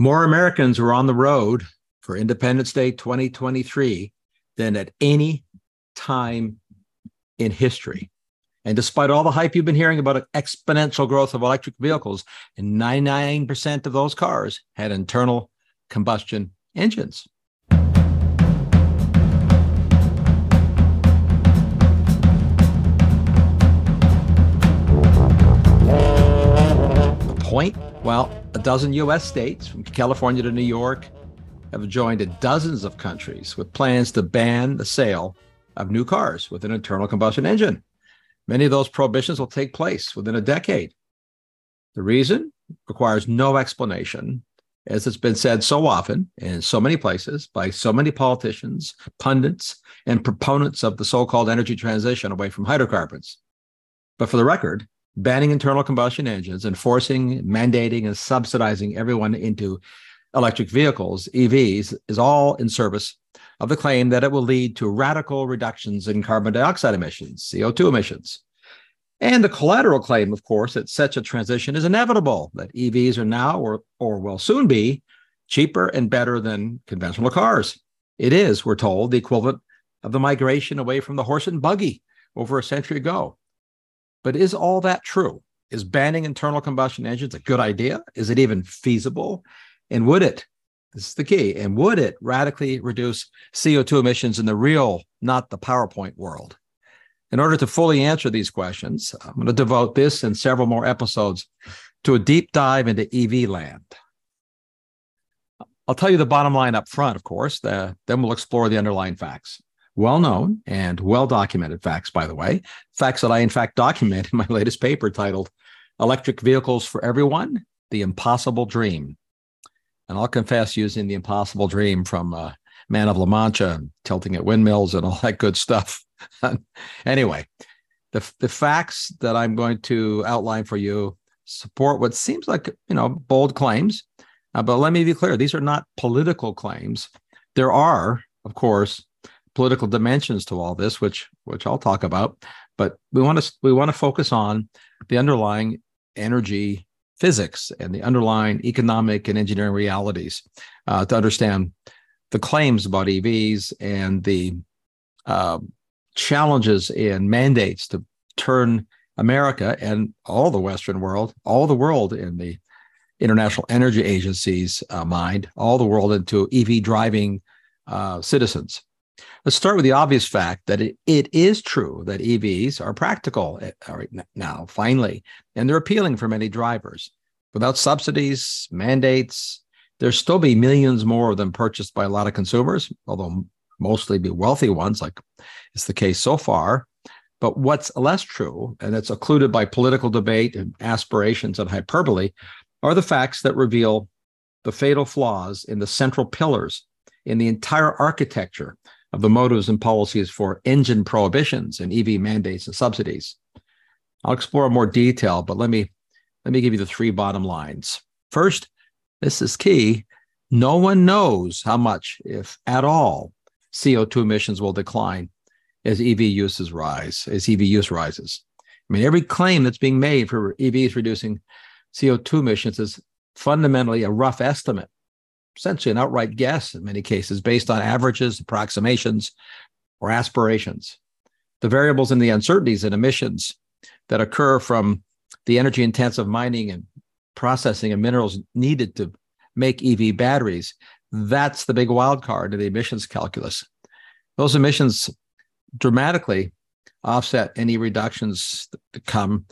More Americans were on the road for Independence Day 2023 than at any time in history. And despite all the hype you've been hearing about exponential growth of electric vehicles, and 99% of those cars had internal combustion engines. The point? Well, a dozen US states, from California to New York, have joined dozens of countries with plans to ban the sale of new cars with an internal combustion engine. Many of those prohibitions will take place within a decade. The reason requires no explanation, as it's been said so often in so many places by so many politicians, pundits, and proponents of the so called energy transition away from hydrocarbons. But for the record, banning internal combustion engines and forcing, mandating, and subsidizing everyone into electric vehicles, EVs, is all in service of the claim that it will lead to radical reductions in carbon dioxide emissions, CO2 emissions. And the collateral claim, of course, that such a transition is inevitable, that EVs are now or, or will soon be cheaper and better than conventional cars. It is, we're told, the equivalent of the migration away from the horse and buggy over a century ago. But is all that true? Is banning internal combustion engines a good idea? Is it even feasible? And would it, this is the key, and would it radically reduce CO2 emissions in the real, not the PowerPoint world? In order to fully answer these questions, I'm going to devote this and several more episodes to a deep dive into EV land. I'll tell you the bottom line up front, of course, the, then we'll explore the underlying facts. Well known and well documented facts, by the way, facts that I, in fact, document in my latest paper titled Electric Vehicles for Everyone The Impossible Dream and I'll confess using the impossible dream from uh, Man of La Mancha, tilting at windmills and all that good stuff. anyway, the, the facts that I'm going to outline for you support what seems like, you know, bold claims. Uh, but let me be clear, these are not political claims. There are, of course, political dimensions to all this, which which I'll talk about. But we want to we want to focus on the underlying energy physics and the underlying economic and engineering realities uh, to understand the claims about EVs and the uh, challenges and mandates to turn America and all the Western world, all the world in the International Energy Agency's uh, mind, all the world into EV driving uh, citizens. Let's start with the obvious fact that it, it is true that EVs are practical eh, right now, finally, and they're appealing for many drivers. Without subsidies, mandates, there'll still be millions more of them purchased by a lot of consumers, although mostly be wealthy ones, like is the case so far. But what's less true, and it's occluded by political debate and aspirations and hyperbole, are the facts that reveal the fatal flaws in the central pillars in the entire architecture of the motives and policies for engine prohibitions and EV mandates and subsidies. I'll explore more detail, but let me let me give you the three bottom lines. First, this is key. No one knows how much, if at all, CO2 emissions will decline as EV uses rise, as EV use rises. I mean, every claim that's being made for EVs reducing CO2 emissions is fundamentally a rough estimate essentially an outright guess in many cases based on averages, approximations, or aspirations. The variables and the uncertainties in emissions that occur from the energy intensive mining and processing of minerals needed to make EV batteries, that's the big wild card in the emissions calculus. Those emissions dramatically offset any reductions that come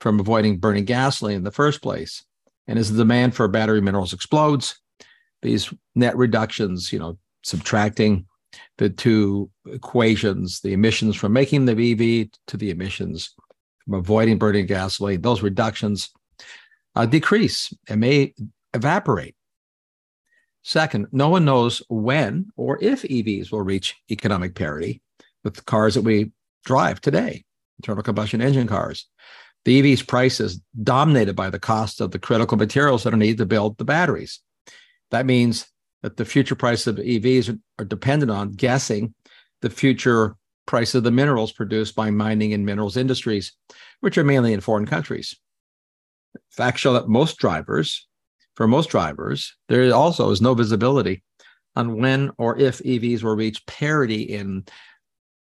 from avoiding burning gasoline in the first place. And as the demand for battery minerals explodes, these net reductions, you know, subtracting the two equations, the emissions from making the EV to the emissions from avoiding burning gasoline, those reductions uh, decrease and may evaporate. Second, no one knows when or if EVs will reach economic parity with the cars that we drive today, internal combustion engine cars. The EV's price is dominated by the cost of the critical materials that are needed to build the batteries. That means that the future price of EVs are, dependent on guessing the future price of the minerals produced by mining and minerals industries, which are mainly in foreign countries. Facts show that most drivers for most drivers, there also is no visibility on when or if EVs will reach parity in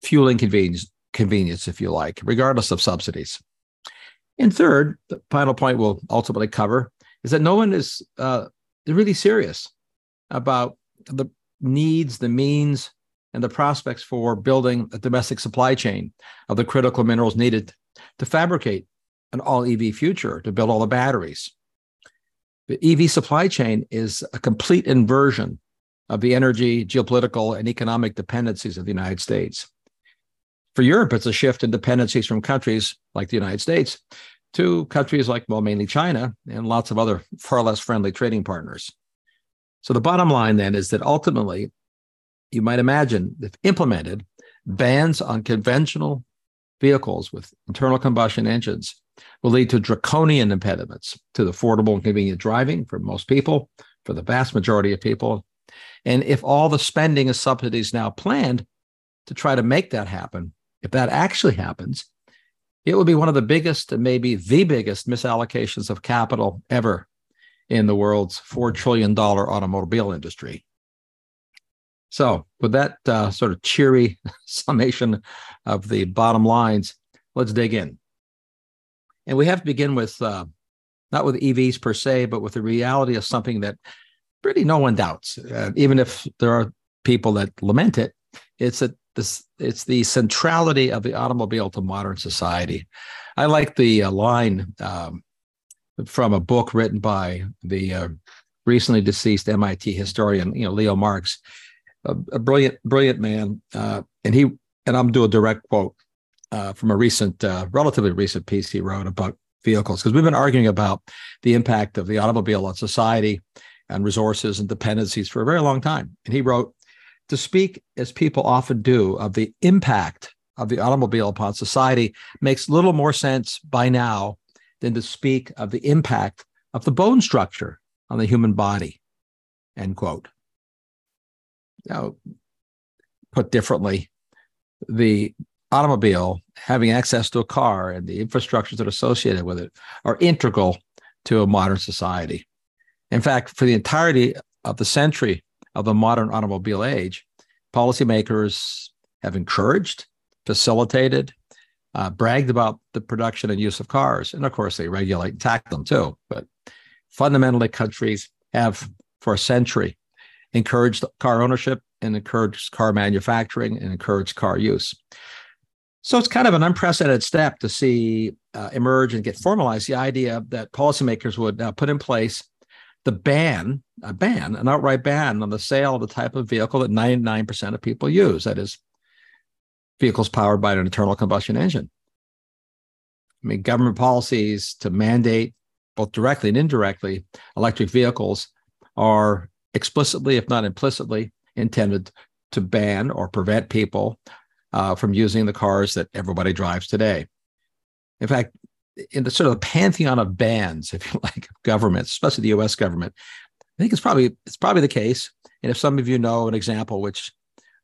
fueling convenience, convenience, if you like, regardless of subsidies. And third, the final point we'll ultimately cover is that no one is uh, really serious about the needs, the means, and the prospects for building a domestic supply chain of the critical minerals needed to fabricate an all EV future, to build all the batteries. The EV supply chain is a complete inversion of the energy, geopolitical, and economic dependencies of the United States. For Europe, it's a shift in dependencies from countries like the United States to countries like, well, mainly China and lots of other far less friendly trading partners. So the bottom line then is that ultimately, you might imagine, if implemented, bans on conventional vehicles with internal combustion engines will lead to draconian impediments to the affordable and convenient driving for most people, for the vast majority of people. And if all the spending and subsidies now planned to try to make that happen, if that actually happens, it will be one of the biggest and maybe the biggest misallocations of capital ever in the world's $4 trillion automobile industry. So, with that uh, sort of cheery summation of the bottom lines, let's dig in. And we have to begin with uh, not with EVs per se, but with the reality of something that pretty no one doubts, uh, even if there are people that lament it. It's that this it's the centrality of the automobile to modern society. I like the uh, line um, from a book written by the uh, recently deceased MIT historian, you know, Leo Marx, a, a brilliant, brilliant man, uh, and he and I'm doing a direct quote uh, from a recent, uh, relatively recent piece he wrote about vehicles, because we've been arguing about the impact of the automobile on society and resources and dependencies for a very long time. And he wrote, to speak as people often do of the impact of the automobile upon society makes little more sense by now than to speak of the impact of the bone structure on the human body. End quote. Now, put differently, the automobile, having access to a car and the infrastructures that are associated with it are integral to a modern society. In fact, for the entirety of the century of the modern automobile age, policymakers have encouraged, facilitated, uh, bragged about the production and use of cars. And of course, they regulate and tax them too. But fundamentally, countries have for a century encouraged car ownership and encouraged car manufacturing and encouraged car use. So it's kind of an unprecedented step to see uh, emerge and get formalized the idea that policymakers would uh, put in place the ban, a ban, an outright ban on the sale of the type of vehicle that 99% of people use. That is, vehicles powered by an internal combustion engine. I mean, government policies to mandate both directly and indirectly electric vehicles are explicitly, if not implicitly, intended to ban or prevent people uh, from using the cars that everybody drives today. In fact, in the sort of the pantheon of bans, if you like, governments, especially the U.S. government, I think it's probably it's probably the case. And if some of you know an example which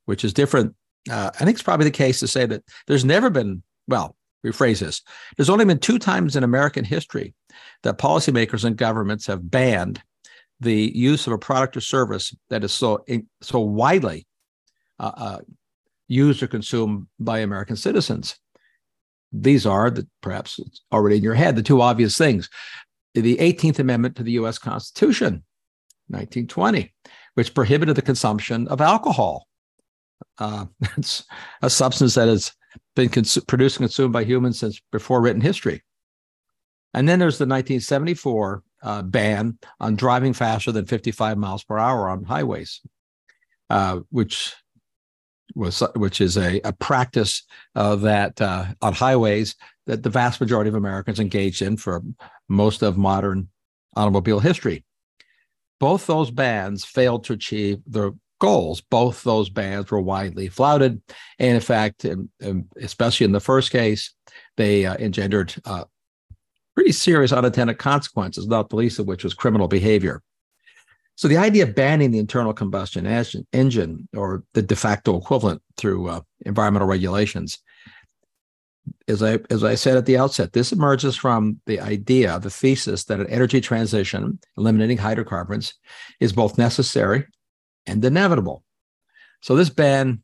which is different, uh, I think it's probably the case to say that there's never been well, rephrase this. There's only been two times in American history that policymakers and governments have banned the use of a product or service that is so so widely uh, uh, used or consumed by American citizens. These are the perhaps already in your head the two obvious things: the 18th Amendment to the U.S. Constitution, 1920, which prohibited the consumption of alcohol. Uh, it's a substance that has been cons- produced and consumed by humans since before written history. And then there's the 1974 uh, ban on driving faster than 55 miles per hour on highways, uh, which was which is a, a practice uh, that uh, on highways that the vast majority of Americans engaged in for most of modern automobile history. Both those bans failed to achieve their goals. Both those bans were widely flouted, and in fact, especially in the first case, they uh, engendered uh, pretty serious unintended consequences, not the least of which was criminal behavior. So the idea of banning the internal combustion engine or the de facto equivalent through uh, environmental regulations as I as I said at the outset, this emerges from the idea, the thesis that an energy transition, eliminating hydrocarbons, is both necessary and inevitable. So this ban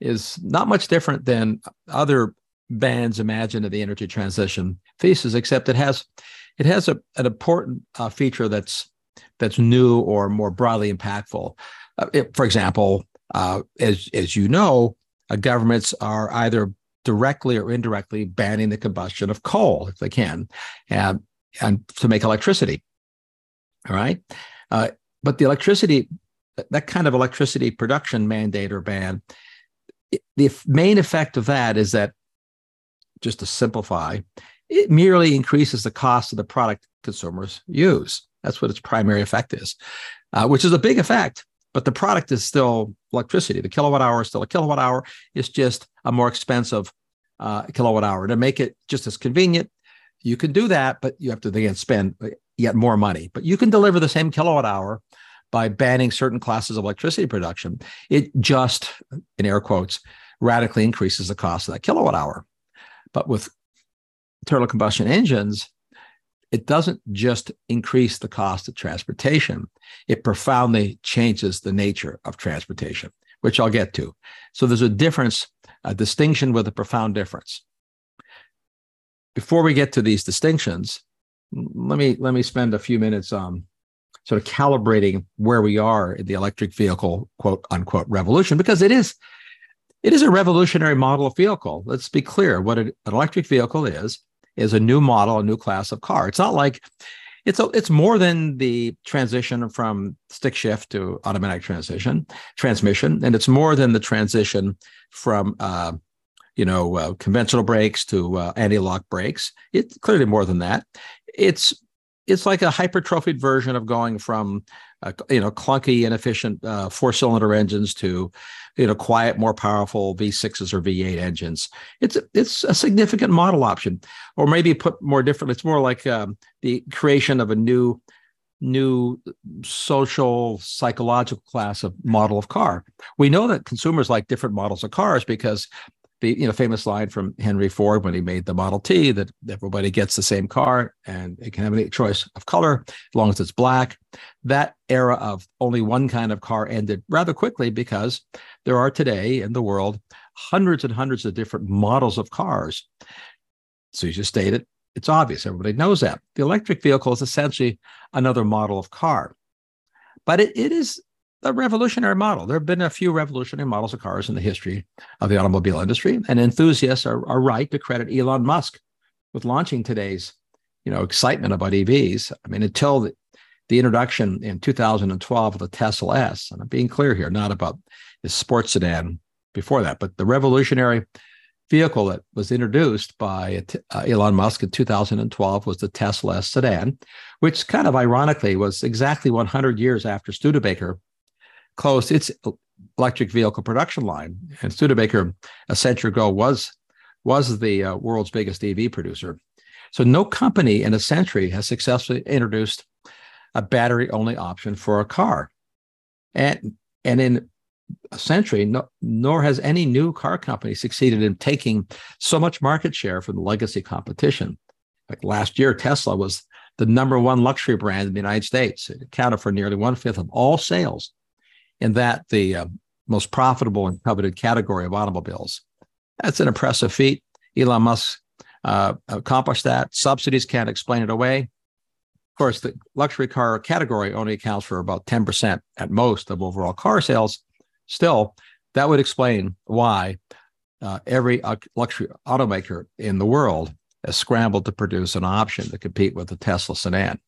is not much different than other bans imagined of the energy transition thesis, except it has it has a, an important uh, feature that's that's new or more broadly impactful. Uh, it, for example, uh, as as you know, uh, governments are either directly or indirectly banning the combustion of coal if they can, and and to make electricity. All right, uh, but the electricity, that kind of electricity production mandate or ban, the main effect of that is that, just to simplify, it merely increases the cost of the product consumers use. That's what its primary effect is, uh, which is a big effect. But the product is still electricity. The kilowatt hour is still a kilowatt hour. It's just a more expensive uh, kilowatt hour. To make it just as convenient, you can do that, but you have to again spend yet more money. But you can deliver the same kilowatt hour by banning certain classes of electricity production. It just, in air quotes, radically increases the cost of that kilowatt hour. But with internal combustion engines, it doesn't just increase the cost of transportation, it profoundly changes the nature of transportation, which I'll get to. So there's a difference, a distinction with a profound difference. Before we get to these distinctions, let me let me spend a few minutes um, sort of calibrating where we are in the electric vehicle quote unquote revolution because it is it is a revolutionary model of vehicle. Let's be clear what an electric vehicle is is a new model, a new class of car. It's not like it's a, it's more than the transition from stick shift to automatic transition transmission, and it's more than the transition from uh, you know uh, conventional brakes to uh, anti-lock brakes. It's clearly more than that. It's it's like a hypertrophied version of going from uh, you know clunky, inefficient uh, four-cylinder engines to you know quiet, more powerful V6s or V8 engines. It's it's a significant model option, or maybe put more differently, it's more like um, the creation of a new new social psychological class of model of car. We know that consumers like different models of cars because the you know famous line from Henry Ford when he made the Model T that everybody gets the same car and it can have any choice of color as long as it's black. That era of only one kind of car ended rather quickly because there are today in the world hundreds and hundreds of different models of cars. So you just stated it's obvious everybody knows that the electric vehicle is essentially another model of car, but it, it is a revolutionary model. There have been a few revolutionary models of cars in the history of the automobile industry, and enthusiasts are, are right to credit Elon Musk with launching today's, you know, excitement about EVs. I mean, until the, the introduction in 2012 of the Tesla S, and I'm being clear here, not about the sports sedan before that, but the revolutionary vehicle that was introduced by uh, Elon Musk in 2012 was the Tesla S sedan, which kind of ironically was exactly 100 years after Studebaker closed its electric vehicle production line. And Studebaker a century ago was was the uh, world's biggest EV producer. So no company in a century has successfully introduced a battery only option for a car. And and in a century, no, nor has any new car company succeeded in taking so much market share from the legacy competition. Like last year, Tesla was the number one luxury brand in the United States. It accounted for nearly one fifth of all sales in that the uh, most profitable and coveted category of automobiles. That's an impressive feat. Elon Musk uh, accomplished that. Subsidies can't explain it away. Of course, the luxury car category only accounts for about 10% at most of overall car sales. Still, that would explain why uh, every luxury automaker in the world has scrambled to produce an option to compete with the Tesla sedan.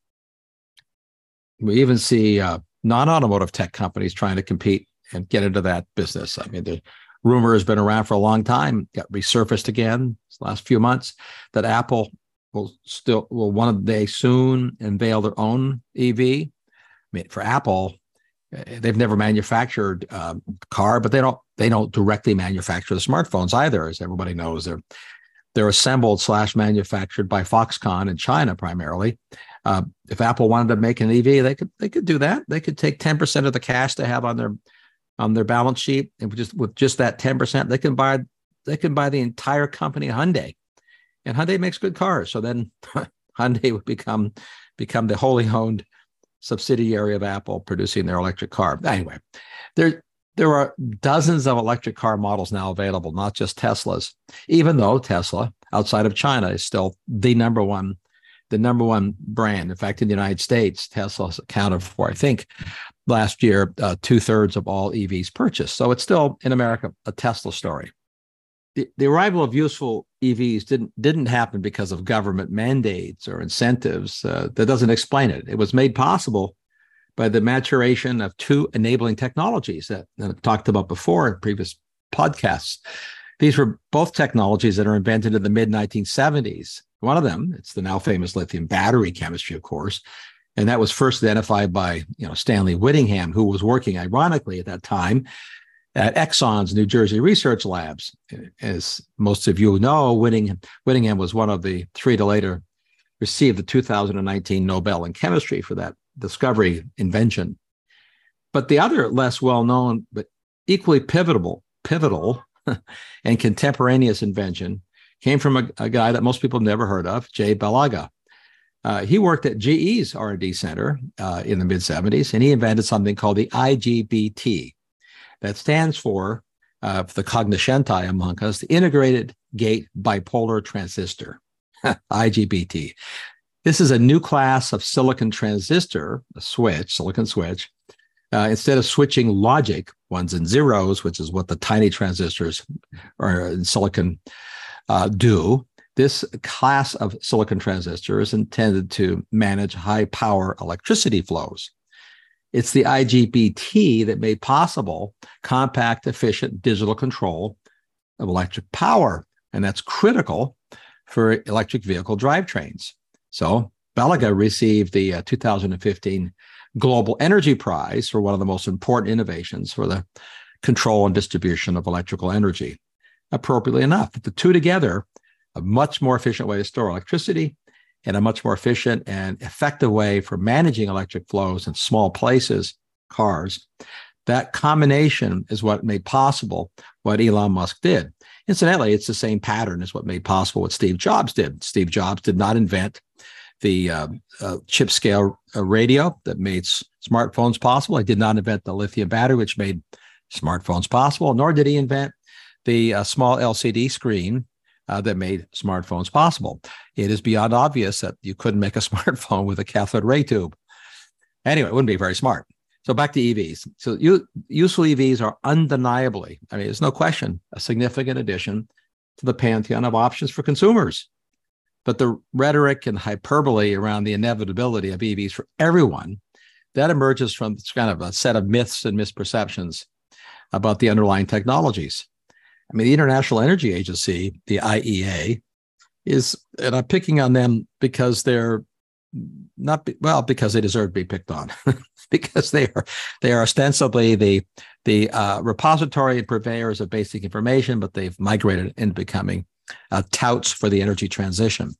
We even see uh, non-automotive tech companies trying to compete and get into that business. I mean, the rumor has been around for a long time, got resurfaced again last few months that Apple will still will one day soon unveil their own EV. I mean, for Apple, eh, they've never manufactured um, a car, but they don't they don't directly manufacture the smartphones either, as everybody knows. They're they're assembled slash manufactured by Foxconn in China primarily, uh, if Apple wanted to make an EV, they could they could do that. They could take ten percent of the cash they have on their on their balance sheet, and just with just that ten percent, they can buy they can buy the entire company Hyundai and Hyundai makes good cars. So then Hyundai would become become the wholly owned subsidiary of Apple producing their electric car. Anyway, there there are dozens of electric car models now available, not just Teslas. Even though Tesla, outside of China, is still the number one the number one brand. In fact, in the United States, Tesla's accounted for, I think, last year, uh, two thirds of all EVs purchased. So it's still in America a Tesla story. The, the arrival of useful EVs didn't didn't happen because of government mandates or incentives. Uh, that doesn't explain it. It was made possible by the maturation of two enabling technologies that, that I've talked about before in previous podcasts. These were both technologies that are invented in the mid 1970s. One of them, it's the now famous lithium battery chemistry, of course, and that was first identified by you know Stanley Whittingham, who was working, ironically, at that time at Exxon's New Jersey Research Labs. As most of you know, Whittingham, Whittingham was one of the three to later receive the 2019 Nobel in Chemistry for that discovery invention. But the other less well known but equally pivotal, pivotal and contemporaneous invention came from a, a, guy that most people never heard of, Jay Baliga. Uh, he worked at GE's R&D center uh, in the mid 70s, and he invented something called the IGBT. That stands for, uh, the cognoscenti among us, the Integrated Gate Bipolar Transistor, IGBT. This is a new class of silicon transistor, a switch, silicon switch. Uh, instead of switching logic, ones and zeros, which is what the tiny transistors are in silicon uh, do, this class of silicon transistor is intended to manage high power electricity flows. It's the IGBT that made possible compact, efficient digital control of electric power. And that's critical for electric vehicle drivetrains. So Baliga received the uh, 2015 Global Energy Prize for one of the most important innovations for the control and distribution of electrical energy. Appropriately enough, the two together, a much more efficient way to store electricity and a much more efficient and effective way for managing electric flows in small places, cars. That combination is what made possible what Elon Musk did. Incidentally, it's the same pattern as what made possible what Steve Jobs did. Steve Jobs did not invent the uh, uh, chip scale uh, radio that made s- smartphones possible. He did not invent the lithium battery, which made smartphones possible, nor did he invent the uh, small LCD screen uh, that made smartphones possible. It is beyond obvious that you couldn't make a smartphone with a cathode ray tube. Anyway, it wouldn't be very smart. So back to EVs. So you, useful EVs are undeniably, I mean, there's no question, a significant addition to the pantheon of options for consumers. But the rhetoric and hyperbole around the inevitability of EVs for everyone, that emerges from kind of a set of myths and misperceptions about the underlying technologies. I mean, the International Energy Agency, the IEA, is, and I'm picking on them because they're not well because they deserve to be picked on because they are they are ostensibly the the uh, repository and purveyors of basic information, but they've migrated into becoming uh, touts for the energy transition.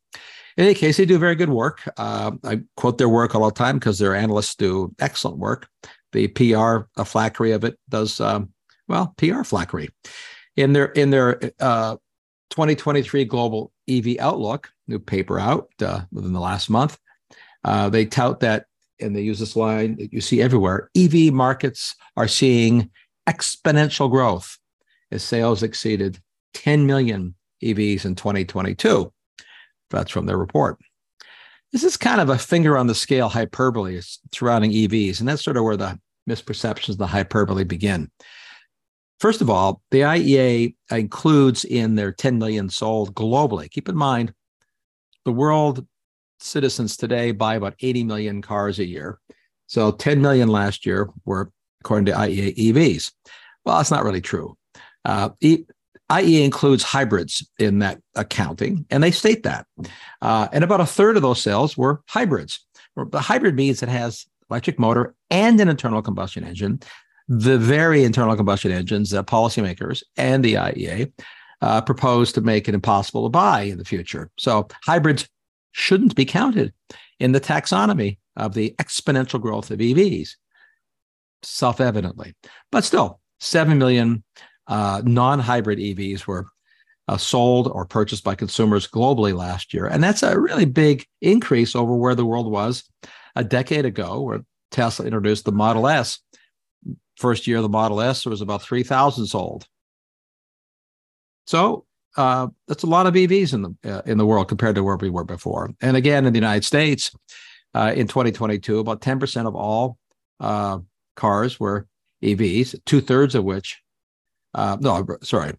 In any case, they do very good work. Uh, I quote their work all the time because their analysts do excellent work. The PR a flackery of it does um, well. PR flackery in their in their uh, 2023 global EV outlook, new paper out uh, within the last month. Uh, they tout that, and they use this line that you see everywhere EV markets are seeing exponential growth as sales exceeded 10 million EVs in 2022. That's from their report. This is kind of a finger on the scale hyperbole surrounding EVs, and that's sort of where the misperceptions, the hyperbole begin. First of all, the IEA includes in their 10 million sold globally. Keep in mind, the world citizens today buy about 80 million cars a year. So 10 million last year were, according to IEA, EVs. Well, that's not really true. Uh, IEA includes hybrids in that accounting, and they state that. Uh, and about a third of those sales were hybrids. The hybrid means it has electric motor and an internal combustion engine. The very internal combustion engines that policymakers and the IEA uh, propose to make it impossible to buy in the future. So hybrids shouldn't be counted in the taxonomy of the exponential growth of EVs, self evidently. But still, 7 million uh, non hybrid EVs were uh, sold or purchased by consumers globally last year. And that's a really big increase over where the world was a decade ago, where Tesla introduced the Model S. First year of the Model S, there was about 3,000 sold. So uh, that's a lot of EVs in the uh, in the world compared to where we were before. And again, in the United States, uh, in 2022, about 10% of all uh, cars were EVs, two thirds of which, uh, no, sorry,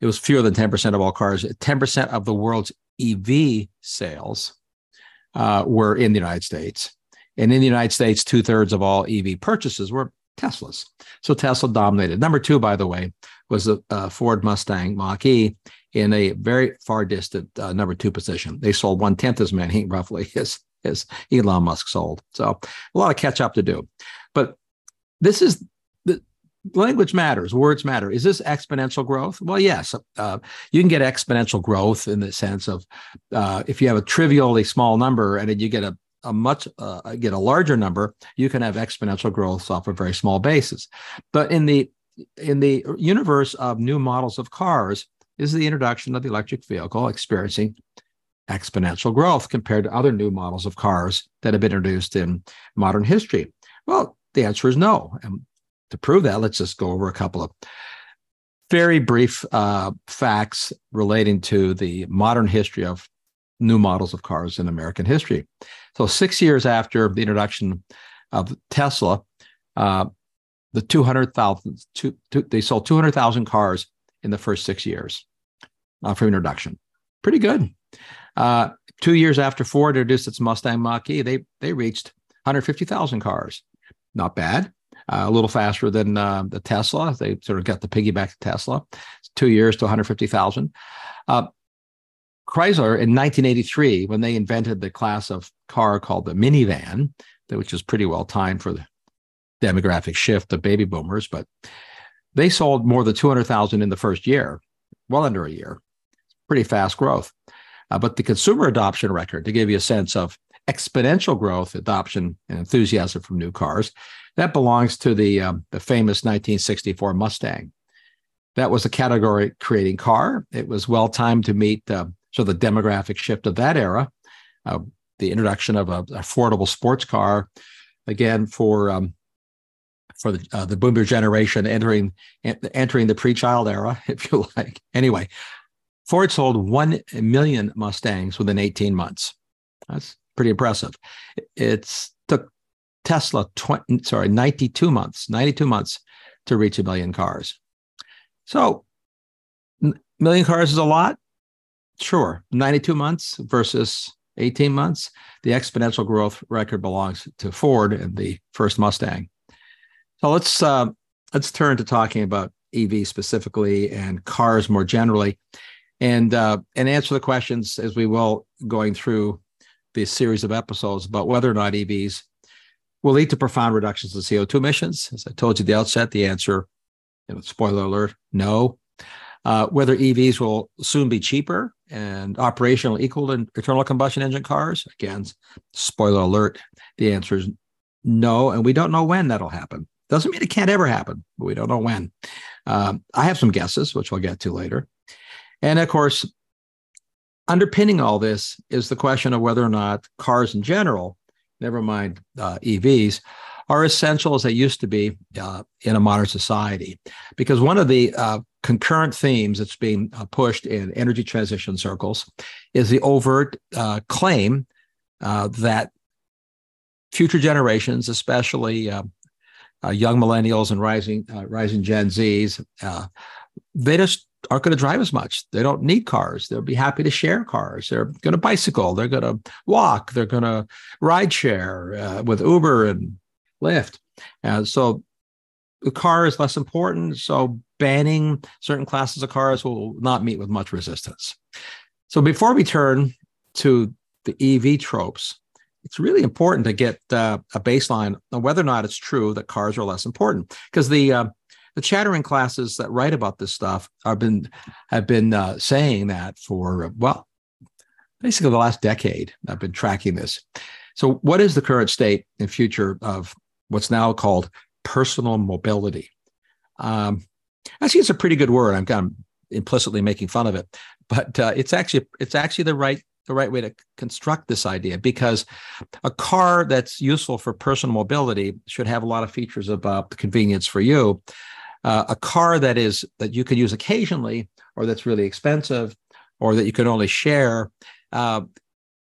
it was fewer than 10% of all cars. 10% of the world's EV sales uh, were in the United States. And in the United States, two thirds of all EV purchases were Teslas. So Tesla dominated. Number two, by the way, was the a Ford Mustang Mach E in a very far distant uh, number two position. They sold one tenth as many, roughly, as, as Elon Musk sold. So a lot of catch up to do. But this is the language matters words matter is this exponential growth well yes uh, you can get exponential growth in the sense of uh, if you have a trivially small number and then you get a, a much uh, get a larger number you can have exponential growth off a very small basis but in the in the universe of new models of cars is the introduction of the electric vehicle experiencing exponential growth compared to other new models of cars that have been introduced in modern history. Well the answer is no. And to prove that, let's just go over a couple of very brief uh, facts relating to the modern history of new models of cars in American history. So, six years after the introduction of Tesla, uh, the 200,000, two, two, they sold 200,000 cars in the first six years uh, from introduction. Pretty good. Uh, two years after Ford introduced its Mustang Mach E, they, they reached 150,000 cars. Not bad uh, a little faster than uh, the Tesla. They sort of got the piggyback to Tesla. It's two years to 150,000. Chrysler in 1983, when they invented the class of car called the minivan, which is pretty well timed for the demographic shift of baby boomers, but they sold more than 200,000 in the first year, well under a year. Pretty fast growth. Uh, but the consumer adoption record, to give you a sense of exponential growth, adoption, and enthusiasm from new cars, that belongs to the, um, the famous 1964 Mustang. That was a category creating car. It was well timed to meet uh, of the demographic shift of that era. Uh, the introduction of an affordable sports car, again for um, for the uh, the boomer generation entering entering the pre-child era, if you like. Anyway, Ford sold one million Mustangs within 18 months. That's pretty impressive. It's Tesla, 20, sorry, 92 months, 92 months to reach a million cars. So, million cars is a lot. Sure. 92 months versus 18 months. The exponential growth record belongs to Ford and the first Mustang. So let's uh, let's turn to talking about EV specifically and cars more generally, and uh, and answer the questions as we will going through this series of episodes about whether or not EVs will lead to profound reductions in CO2 emissions. As I told you at the outset, the answer, you know, spoiler alert, no. Uh, whether EVs will soon be cheaper and operational equal to internal combustion engine cars, again, spoiler alert, the answer is no. And we don't know when that'll happen. Doesn't mean it can't ever happen, but we don't know when. Um, I have some guesses, which we'll get to later. And of course, underpinning all this is the question of whether or not cars in general never mind uh, EVs, are essential as they used to be uh, in a modern society. Because one of the uh, concurrent themes that's being uh, pushed in energy transition circles is the overt uh, claim uh, that future generations, especially young millennials and rising rising Gen Zs, they just aren't going to drive as much. They don't need cars. They'll be happy to share cars. They're going to bicycle. They're going to walk. They're going to ride share uh, with Uber and Lyft. And so the car is less important. So banning certain classes of cars will not meet with much resistance. So before we turn to the EV tropes, it's really important to get uh, a baseline on whether or not it's true that cars are less important because the uh, the chattering classes that write about this stuff have been have been uh, saying that for well basically the last decade i've been tracking this so what is the current state and future of what's now called personal mobility um, actually it's a pretty good word. I'm kind of implicitly making fun of it, but uh, it's actually it's actually the right the right way to construct this idea because a car that's useful for personal mobility should have a lot of features about the convenience for you. Uh, a car that is that you can use occasionally or that's really expensive or that you can only share uh,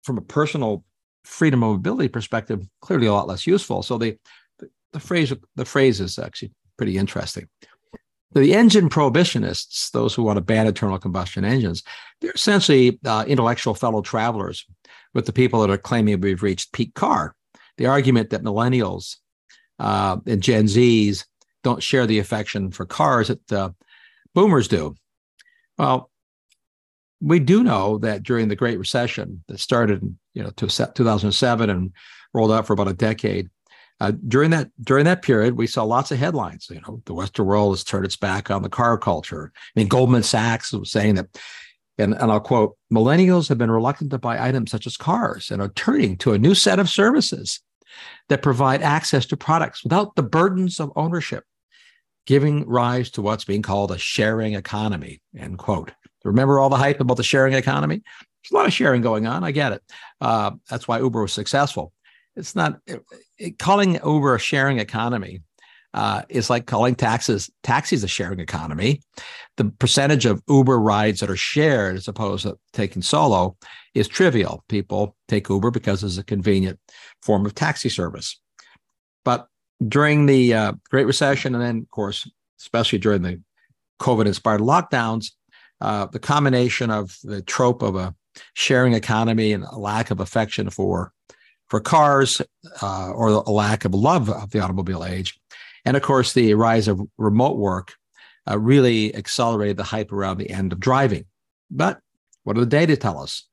from a personal freedom of mobility perspective clearly a lot less useful. So the the phrase the phrase is actually pretty interesting the engine prohibitionists, those who want to ban internal combustion engines, they're essentially uh, intellectual fellow travelers with the people that are claiming we've reached peak car. The argument that millennials uh, and Gen Zs don't share the affection for cars that boomers do. Well, we do know that during the Great Recession that started in you know 2007 and rolled out for about a decade, uh, during that during that period, we saw lots of headlines. You know, the Western world has turned its back on the car culture. I mean, Goldman Sachs was saying that, and, and I'll quote: "Millennials have been reluctant to buy items such as cars and are turning to a new set of services that provide access to products without the burdens of ownership, giving rise to what's being called a sharing economy." End quote. Remember all the hype about the sharing economy? There's a lot of sharing going on. I get it. Uh, that's why Uber was successful it's not it, calling Uber a sharing economy uh, is like calling taxes taxis a sharing economy. The percentage of Uber rides that are shared as opposed to taking solo is trivial. People take Uber because it's a convenient form of taxi service. But during the uh, Great Recession, and then of course, especially during the COVID-inspired lockdowns, uh, the combination of the trope of a sharing economy and a lack of affection for for cars uh, or a lack of love of the automobile age. And of course, the rise of remote work uh, really accelerated the hype around the end of driving. But what do the data tell us?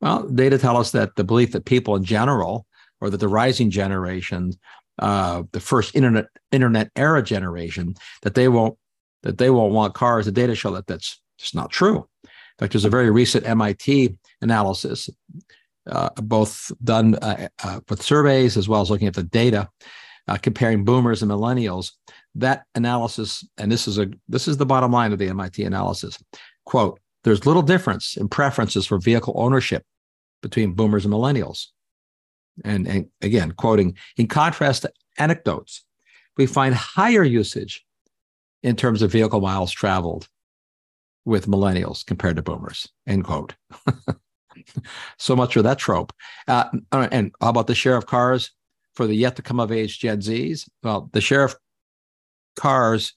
Well, data tell us that the belief that people in general, or that the rising generation, uh, the first internet internet era generation, that they won't that they won't want cars. The data show that that's just not true. In fact, there's a very recent MIT analysis uh, both done uh, uh, with surveys as well as looking at the data, uh, comparing boomers and millennials. That analysis, and this is a this is the bottom line of the MIT analysis. Quote: There's little difference in preferences for vehicle ownership between boomers and millennials. And, and again, quoting: In contrast to anecdotes, we find higher usage in terms of vehicle miles traveled with millennials compared to boomers. End quote. so much for that trope. Uh, and how about the share of cars for the yet to come of age Gen Zs? Well, the share of cars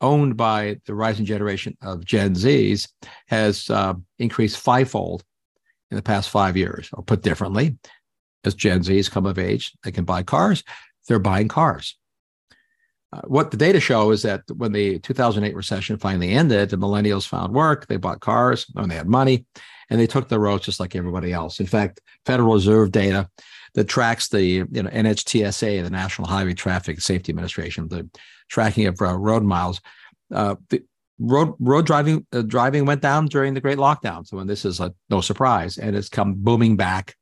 owned by the rising generation of Gen Zs has uh, increased fivefold in the past five years. Or put differently, as Gen Zs come of age, they can buy cars. They're buying cars. Uh, what the data show is that when the 2008 recession finally ended, the millennials found work, they bought cars, and they had money, and they took the roads just like everybody else. In fact, Federal Reserve data that tracks the you know NHTSA, the National Highway Traffic Safety Administration, the tracking of uh, road miles. Uh, the road road driving uh, driving went down during the Great Lockdown, so and this is no surprise, and it's come booming back.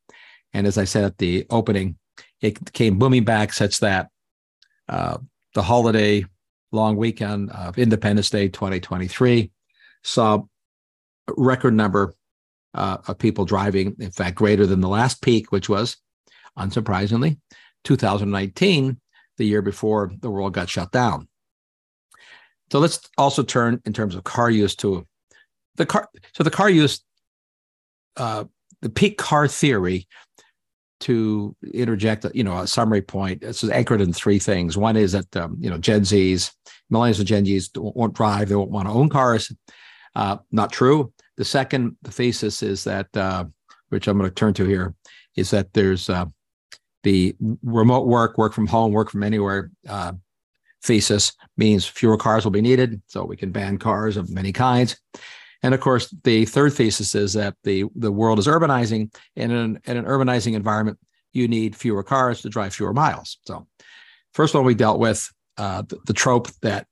And as I said at the opening, it came booming back such that uh, the holiday long weekend of Independence Day 2023 saw a record number uh, of people driving, in fact, greater than the last peak, which was, unsurprisingly, 2019, the year before the world got shut down. So let's also turn in terms of car use to the car. So the car use, uh, the peak car theory, to interject, you know, a summary point. This is anchored in three things. One is that um, you know Gen Zs, millennials and Gen Zs won't drive; they won't want to own cars. Uh, not true. The second thesis is that, uh, which I'm going to turn to here, is that there's uh, the remote work, work from home, work from anywhere uh, thesis means fewer cars will be needed, so we can ban cars of many kinds. And of course, the third thesis is that the, the world is urbanizing, and in an, in an urbanizing environment, you need fewer cars to drive fewer miles. So, first one we dealt with uh, the, the trope that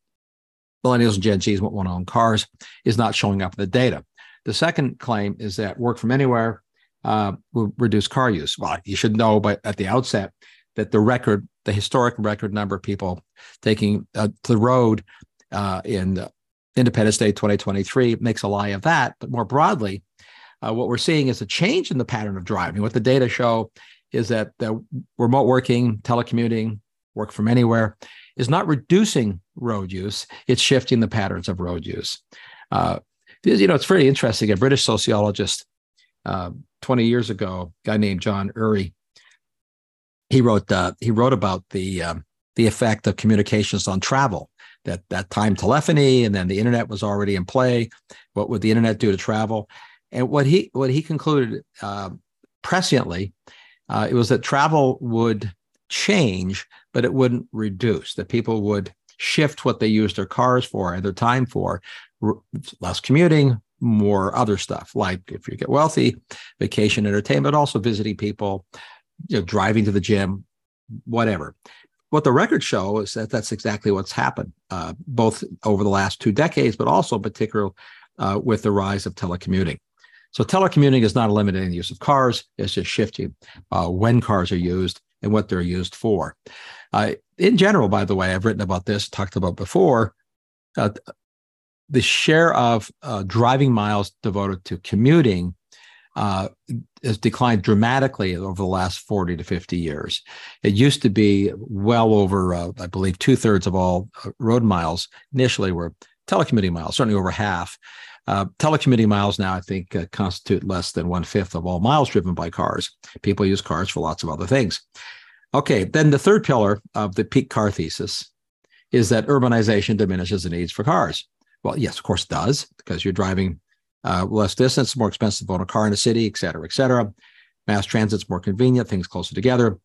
millennials and Gen Zs won't want to own cars is not showing up in the data. The second claim is that work from anywhere uh, will reduce car use. Well, you should know, but at the outset, that the record, the historic record number of people taking uh, the road uh, in Independence Day 2023 makes a lie of that. But more broadly, uh, what we're seeing is a change in the pattern of driving. What the data show is that the remote working, telecommuting, work from anywhere is not reducing road use, it's shifting the patterns of road use. Uh, you know, it's very interesting. A British sociologist uh, 20 years ago, a guy named John Urry, he wrote uh, he wrote about the um, the effect of communications on travel. That that time telephony and then the internet was already in play. What would the internet do to travel? And what he what he concluded uh, presciently, uh, it was that travel would change, but it wouldn't reduce. That people would shift what they use their cars for and their time for, less commuting, more other stuff like if you get wealthy, vacation, entertainment, also visiting people, you know, driving to the gym, whatever. What the records show is that that's exactly what's happened, uh, both over the last two decades, but also in particular uh, with the rise of telecommuting. So telecommuting is not eliminating the use of cars; it's just shifting uh, when cars are used and what they're used for. Uh, in general, by the way, I've written about this, talked about before. Uh, the share of uh, driving miles devoted to commuting uh, has declined dramatically over the last 40 to 50 years. It used to be well over, uh, I believe, two thirds of all uh, road miles initially were telecommuting miles, certainly over half. Uh, telecommuting miles now, I think, uh, constitute less than one fifth of all miles driven by cars. People use cars for lots of other things. Okay, then the third pillar of the peak car thesis is that urbanization diminishes the needs for cars. Well, yes, of course it does, because you're driving uh, less distance, more expensive to own a car in a city, et cetera, et cetera. Mass transit's more convenient, things closer together.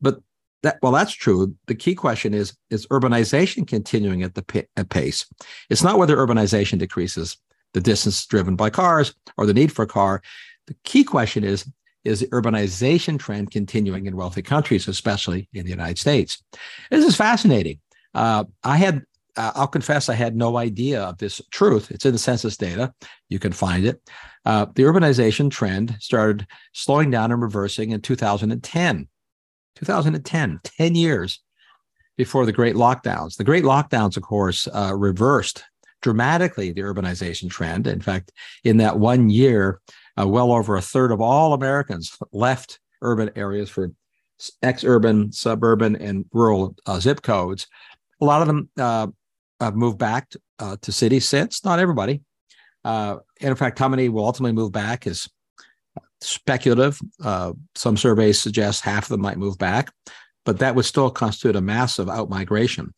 But that, well, that's true. The key question is: Is urbanization continuing at the p- at pace? It's not whether urbanization decreases the distance driven by cars or the need for a car. The key question is: Is the urbanization trend continuing in wealthy countries, especially in the United States? This is fascinating. Uh, I had uh, I'll confess I had no idea of this truth. It's in the census data. You can find it. Uh, the urbanization trend started slowing down and reversing in 2010. 2010, 10 years before the great lockdowns. The great lockdowns, of course, uh, reversed dramatically the urbanization trend. In fact, in that one year, uh, well over a third of all Americans left urban areas for ex urban, suburban, and rural uh, zip codes. A lot of them uh, have moved back uh, to cities since. Not everybody. Uh, and in fact, how many will ultimately move back is speculative. Uh, some surveys suggest half of them might move back, but that would still constitute a massive outmigration.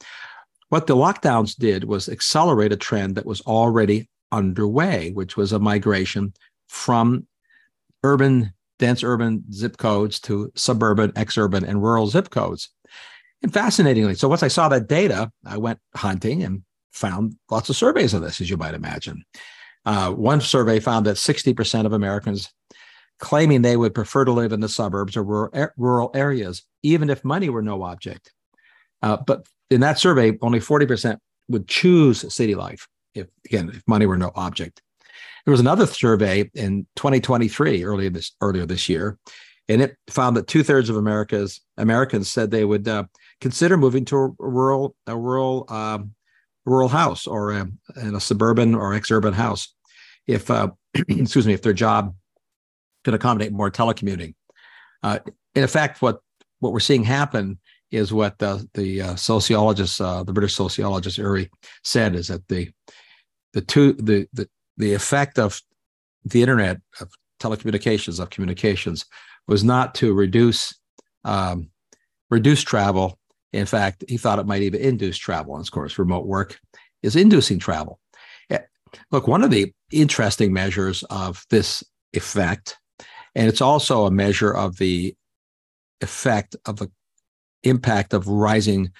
What the lockdowns did was accelerate a trend that was already underway, which was a migration from urban, dense urban zip codes to suburban, exurban, and rural zip codes. And fascinatingly, so once I saw that data, I went hunting and found lots of surveys of this, as you might imagine. Uh, one survey found that 60% of Americans claiming they would prefer to live in the suburbs or rural, rural areas, even if money were no object. Uh, but in that survey, only 40% would choose city life, if again, if money were no object. There was another survey in 2023, earlier this earlier this year, and it found that two thirds of America's Americans said they would uh, consider moving to a rural a rural um, rural house or a, in a suburban or ex-urban house if uh, excuse me if their job could accommodate more telecommuting. Uh, in effect, what what we're seeing happen is what the the uh, sociologist, uh, the British sociologist Urry said, is that the the two the the the effect of the internet of telecommunications of communications was not to reduce um, reduce travel in fact, he thought it might even induce travel. And of course, remote work is inducing travel. Eh, look, one of the interesting measures of this effect, and it's also a measure of the effect of the impact of rising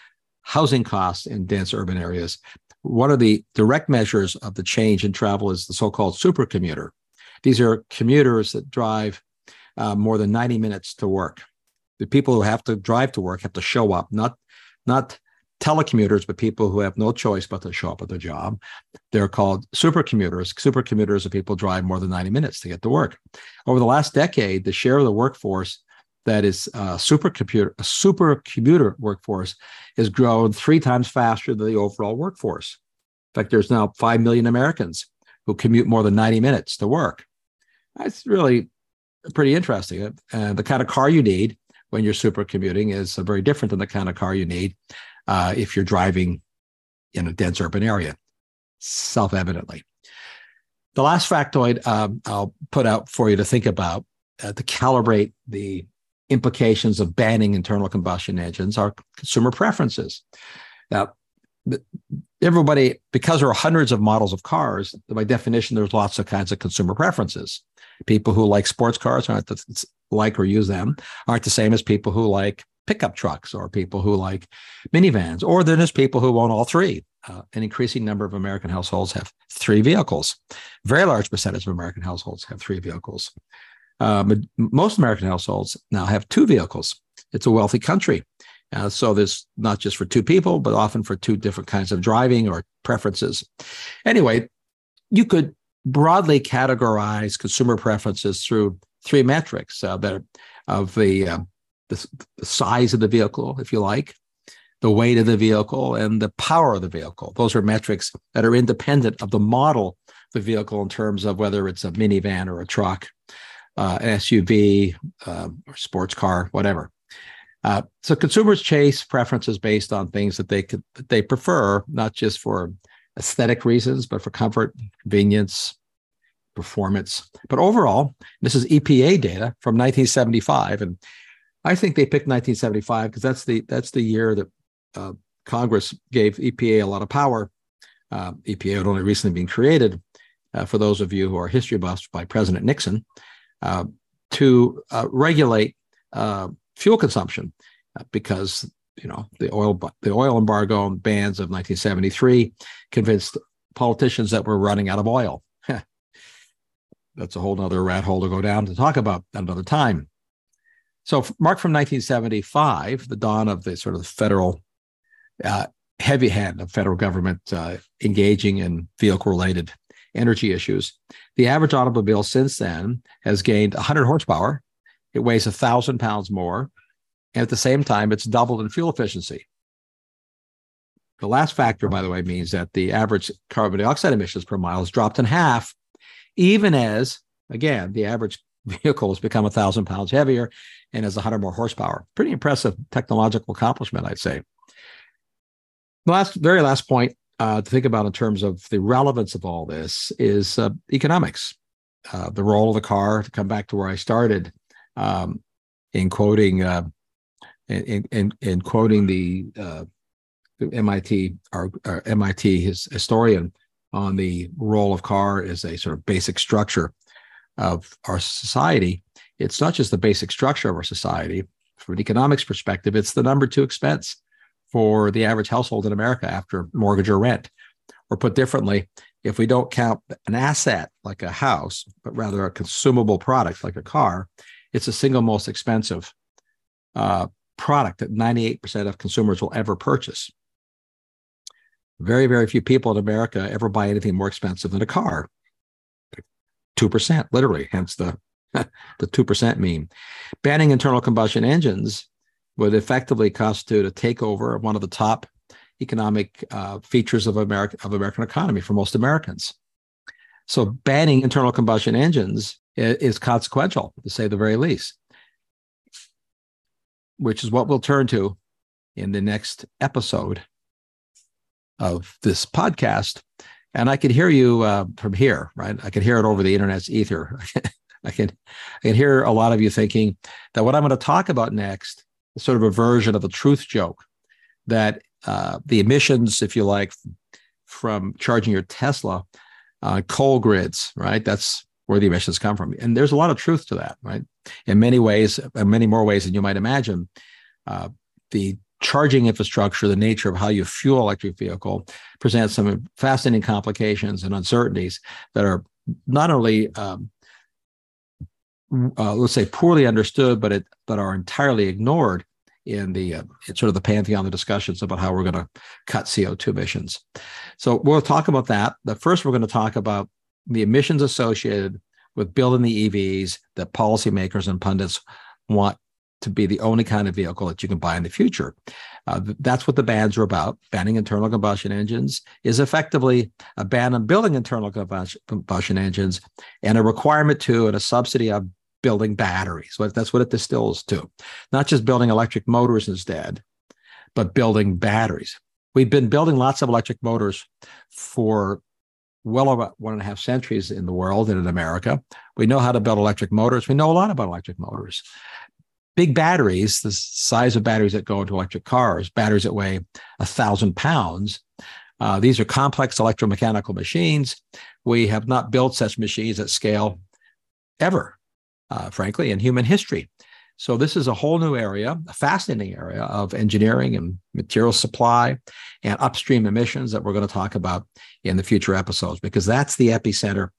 housing costs in dense urban areas. One of the direct measures of the change in travel is the so called supercommuter. These are commuters that drive uh, more than 90 minutes to work the people who have to drive to work have to show up, not not telecommuters, but people who have no choice but to show up at their job. They're called supercommuters. Supercommuters are people who drive more than 90 minutes to get to work. Over the last decade, the share of the workforce that is uh, a supercomputer, a supercommuter workforce has grown three times faster than the overall workforce. In fact, there's now 5 million Americans who commute more than 90 minutes to work. That's really pretty interesting. And the kind of car you need when you're super commuting is very different than the kind of car you need uh, if you're driving in a dense urban area, self evidently. The last factoid um, I'll put out for you to think about uh, to calibrate the implications of banning internal combustion engines are consumer preferences. Now, everybody, because there are hundreds of models of cars, by definition, there's lots of kinds of consumer preferences. People who like sports cars aren't the, like or use them aren't the same as people who like pickup trucks or people who like minivans, or then there's people who own all three. Uh, an increasing number of American households have three vehicles. Very large percentage of American households have three vehicles. Uh, most American households now have two vehicles. It's a wealthy country. Uh, so there's not just for two people, but often for two different kinds of driving or preferences. Anyway, you could broadly categorize consumer preferences through three metrics uh, that of the, uh, the, the size of the vehicle, if you like, the weight of the vehicle, and the power of the vehicle. Those are metrics that are independent of the model of the vehicle in terms of whether it's a minivan or a truck, uh, an SUV, uh, or sports car, whatever. Uh, so consumers chase preferences based on things that they could that they prefer, not just for aesthetic reasons, but for comfort, convenience, performance. But overall, this is EPA data from 1975, and I think they picked 1975 because that's the that's the year that uh, Congress gave EPA a lot of power. Uh, EPA had only recently been created. Uh, for those of you who are history buffs, by President Nixon, uh, to uh, regulate fuel consumption uh, because you know the oil the oil embargo and bans of 1973 convinced politicians that we're running out of oil. That's a whole nother rat hole to go down to talk about at another time. So, mark from 1975, the dawn of the sort of federal uh, heavy hand of federal government uh, engaging in vehicle related energy issues. The average automobile since then has gained 100 horsepower it weighs a thousand pounds more. And at the same time, it's doubled in fuel efficiency. The last factor, by the way, means that the average carbon dioxide emissions per mile has dropped in half, even as, again, the average vehicle has become a thousand pounds heavier and has 100 more horsepower. Pretty impressive technological accomplishment, I'd say. The last, very last point uh, to think about in terms of the relevance of all this is uh, economics. Uh, the role of the car, to come back to where I started, um, in quoting uh, in, in, in quoting the, uh, the MIT our, our, MIT his historian on the role of car as a sort of basic structure of our society. It's not just the basic structure of our society. From an economics perspective, it's the number two expense for the average household in America after mortgage or rent. Or put differently, if we don't count an asset like a house, but rather a consumable product like a car, it's the single most expensive uh, product that 98% of consumers will ever purchase. Very, very few people in America ever buy anything more expensive than a car. 2%, literally, hence the, the 2% meme. Banning internal combustion engines would effectively constitute a takeover of one of the top economic uh, features of America of American economy for most Americans. So banning internal combustion engines is consequential, to say the very least, which is what we'll turn to in the next episode of this podcast. And I could hear you uh, from here, right? I can hear it over the internet's ether. I can, I can hear a lot of you thinking that what I'm going to talk about next is sort of a version of a truth joke that uh, the emissions, if you like, from charging your Tesla uh, coal grids, right? That's where the emissions come from. And there's a lot of truth to that, right? In many ways, in many more ways than you might imagine, uh, the charging infrastructure, the nature of how you fuel electric vehicle presents some fascinating complications and uncertainties that are not only um, uh, let's say poorly understood, but it but are entirely ignored in the uh, sort of the pantheon of discussions about how we're going to cut CO2 emissions. So we'll talk about that. But first, we're going to talk about the emissions associated with building the EVs that policymakers and pundits want to be the only kind of vehicle that you can buy in the future. Uh, that's what the bans are about. Banning internal combustion engines is effectively a ban on building internal combustion engines and a requirement to and a subsidy of building batteries. That's what it distills to. Not just building electric motors instead, but building batteries. We've been building lots of electric motors for well over one and a half centuries in the world and in America. We know how to build electric motors. We know a lot about electric motors. Big batteries, the size of batteries that go into electric cars, batteries that weigh a thousand pounds. Uh, these are complex electromechanical machines. We have not built such machines at scale ever, uh, frankly, in human history. So this is a whole new area, a fascinating area of engineering and material supply and upstream emissions that we're going to talk about in the future episodes because that's the epicenter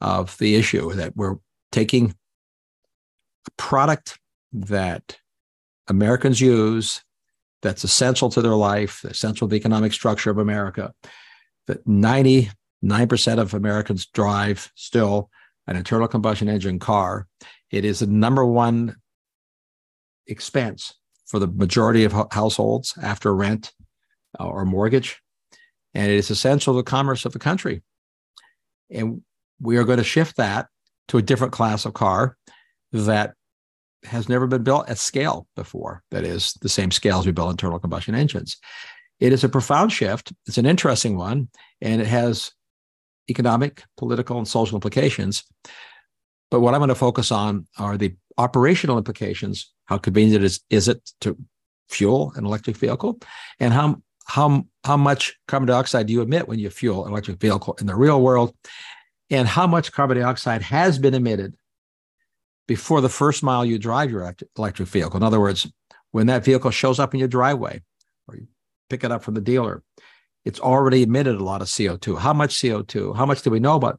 of the issue that we're taking a product that Americans use that's essential to their life, essential to the economic structure of America, that 99% of Americans drive still an internal combustion engine car. It is the number one expense for the majority of households after rent uh, or mortgage. And it is essential to the commerce of the country. And we are going to shift that to a different class of car that has never been built at scale before. That is the same scale as we build internal combustion engines. It is a profound shift. It's an interesting one, and it has economic, political, and social implications. But what I'm going to focus on are the operational implications. How convenient is, is it to fuel an electric vehicle? And how, how, how much carbon dioxide do you emit when you fuel an electric vehicle in the real world? And how much carbon dioxide has been emitted before the first mile you drive your electric vehicle? In other words, when that vehicle shows up in your driveway or you pick it up from the dealer, it's already emitted a lot of CO2. How much CO2? How much do we know about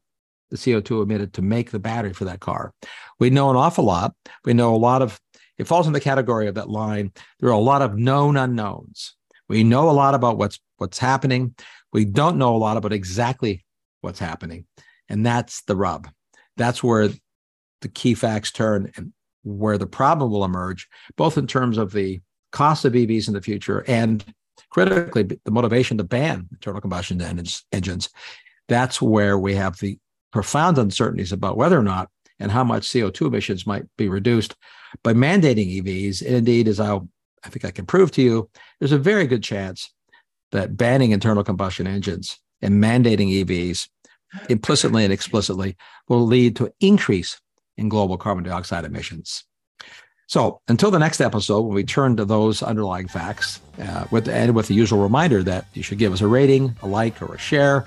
the CO2 emitted to make the battery for that car. We know an awful lot. We know a lot of, it falls in the category of that line. There are a lot of known unknowns. We know a lot about what's what's happening. We don't know a lot about exactly what's happening. And that's the rub. That's where the key facts turn and where the problem will emerge, both in terms of the cost of EVs in the future and critically the motivation to ban internal combustion engines. That's where we have the profound uncertainties about whether or not and how much CO2 emissions might be reduced by mandating EVs. And indeed, as I'll, I think I can prove to you, there's a very good chance that banning internal combustion engines and mandating EVs implicitly and explicitly will lead to increase in global carbon dioxide emissions. So until the next episode, when we turn to those underlying facts, uh, with and with the usual reminder that you should give us a rating, a like, or a share,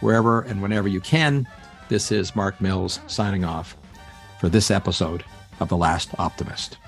wherever and whenever you can. This is Mark Mills signing off for this episode of The Last Optimist.